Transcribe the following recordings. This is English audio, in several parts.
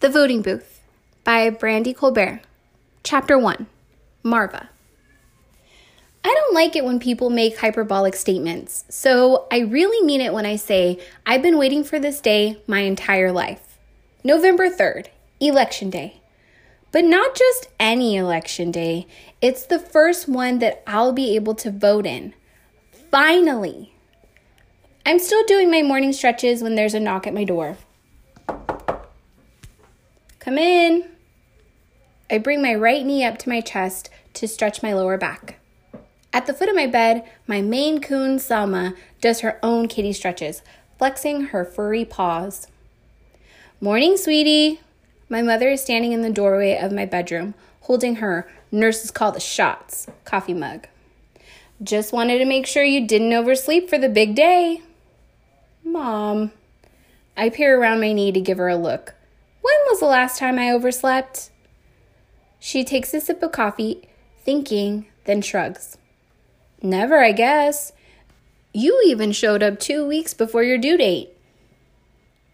The Voting Booth by Brandy Colbert. Chapter 1 Marva. I don't like it when people make hyperbolic statements, so I really mean it when I say I've been waiting for this day my entire life. November 3rd, Election Day. But not just any election day, it's the first one that I'll be able to vote in. Finally! I'm still doing my morning stretches when there's a knock at my door. Come in. I bring my right knee up to my chest to stretch my lower back. At the foot of my bed, my Maine Coon Selma does her own kitty stretches, flexing her furry paws. Morning, sweetie. My mother is standing in the doorway of my bedroom, holding her nurses call the shots coffee mug. Just wanted to make sure you didn't oversleep for the big day. Mom. I peer around my knee to give her a look. When was the last time I overslept? She takes a sip of coffee, thinking, then shrugs. Never, I guess. You even showed up two weeks before your due date.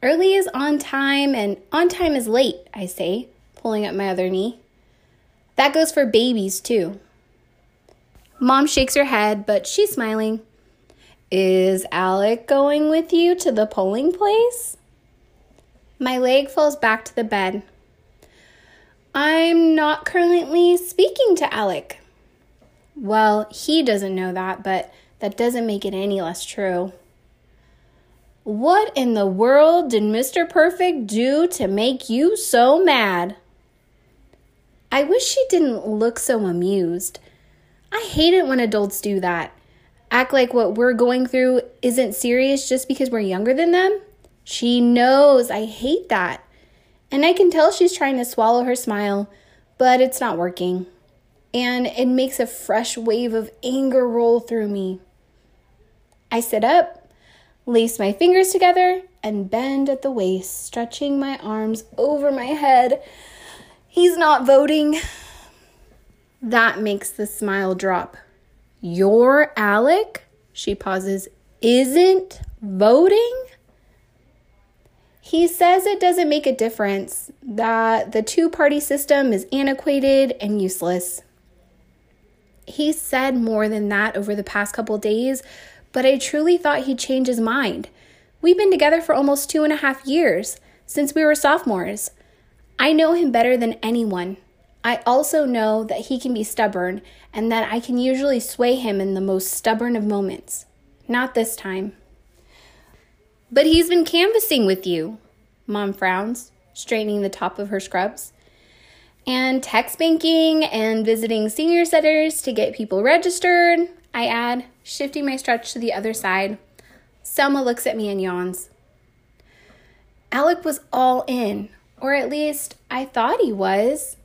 Early is on time, and on time is late, I say, pulling up my other knee. That goes for babies, too. Mom shakes her head, but she's smiling. Is Alec going with you to the polling place? My leg falls back to the bed. I'm not currently speaking to Alec. Well, he doesn't know that, but that doesn't make it any less true. What in the world did Mr. Perfect do to make you so mad? I wish she didn't look so amused. I hate it when adults do that. Act like what we're going through isn't serious just because we're younger than them. She knows I hate that. And I can tell she's trying to swallow her smile, but it's not working. And it makes a fresh wave of anger roll through me. I sit up, lace my fingers together, and bend at the waist, stretching my arms over my head. He's not voting. That makes the smile drop. Your Alec, she pauses, isn't voting? He says it doesn't make a difference, that the two party system is antiquated and useless. He said more than that over the past couple days, but I truly thought he'd change his mind. We've been together for almost two and a half years, since we were sophomores. I know him better than anyone. I also know that he can be stubborn and that I can usually sway him in the most stubborn of moments. Not this time. But he's been canvassing with you. Mom frowns, straightening the top of her scrubs. And text banking and visiting senior centers to get people registered, I add, shifting my stretch to the other side. Selma looks at me and yawns. Alec was all in, or at least I thought he was.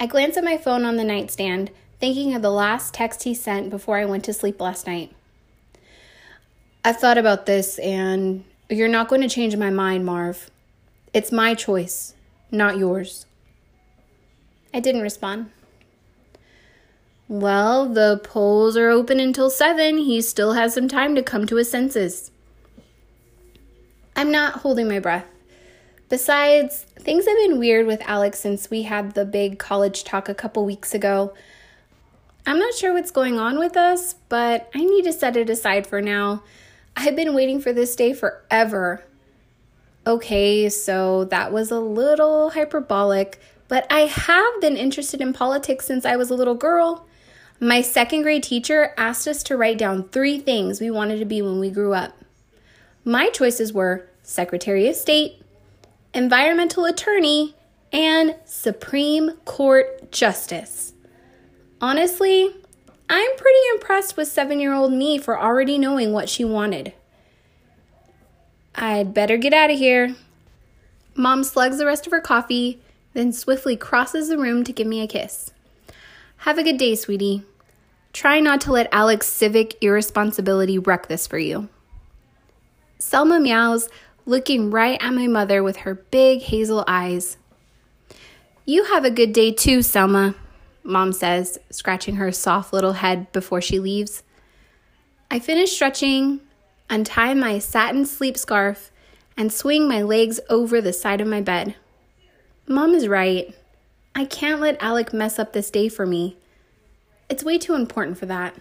I glance at my phone on the nightstand, thinking of the last text he sent before I went to sleep last night. I've thought about this and you're not going to change my mind, Marv. It's my choice, not yours. I didn't respond. Well, the polls are open until 7. He still has some time to come to his senses. I'm not holding my breath. Besides, things have been weird with Alec since we had the big college talk a couple weeks ago. I'm not sure what's going on with us, but I need to set it aside for now. I've been waiting for this day forever. Okay, so that was a little hyperbolic, but I have been interested in politics since I was a little girl. My second grade teacher asked us to write down three things we wanted to be when we grew up. My choices were Secretary of State, Environmental Attorney, and Supreme Court Justice. Honestly, I'm pretty impressed with seven year old me for already knowing what she wanted. I'd better get out of here. Mom slugs the rest of her coffee, then swiftly crosses the room to give me a kiss. Have a good day, sweetie. Try not to let Alec's civic irresponsibility wreck this for you. Selma meows, looking right at my mother with her big hazel eyes. You have a good day too, Selma. Mom says, scratching her soft little head before she leaves. I finish stretching, untie my satin sleep scarf, and swing my legs over the side of my bed. Mom is right. I can't let Alec mess up this day for me. It's way too important for that.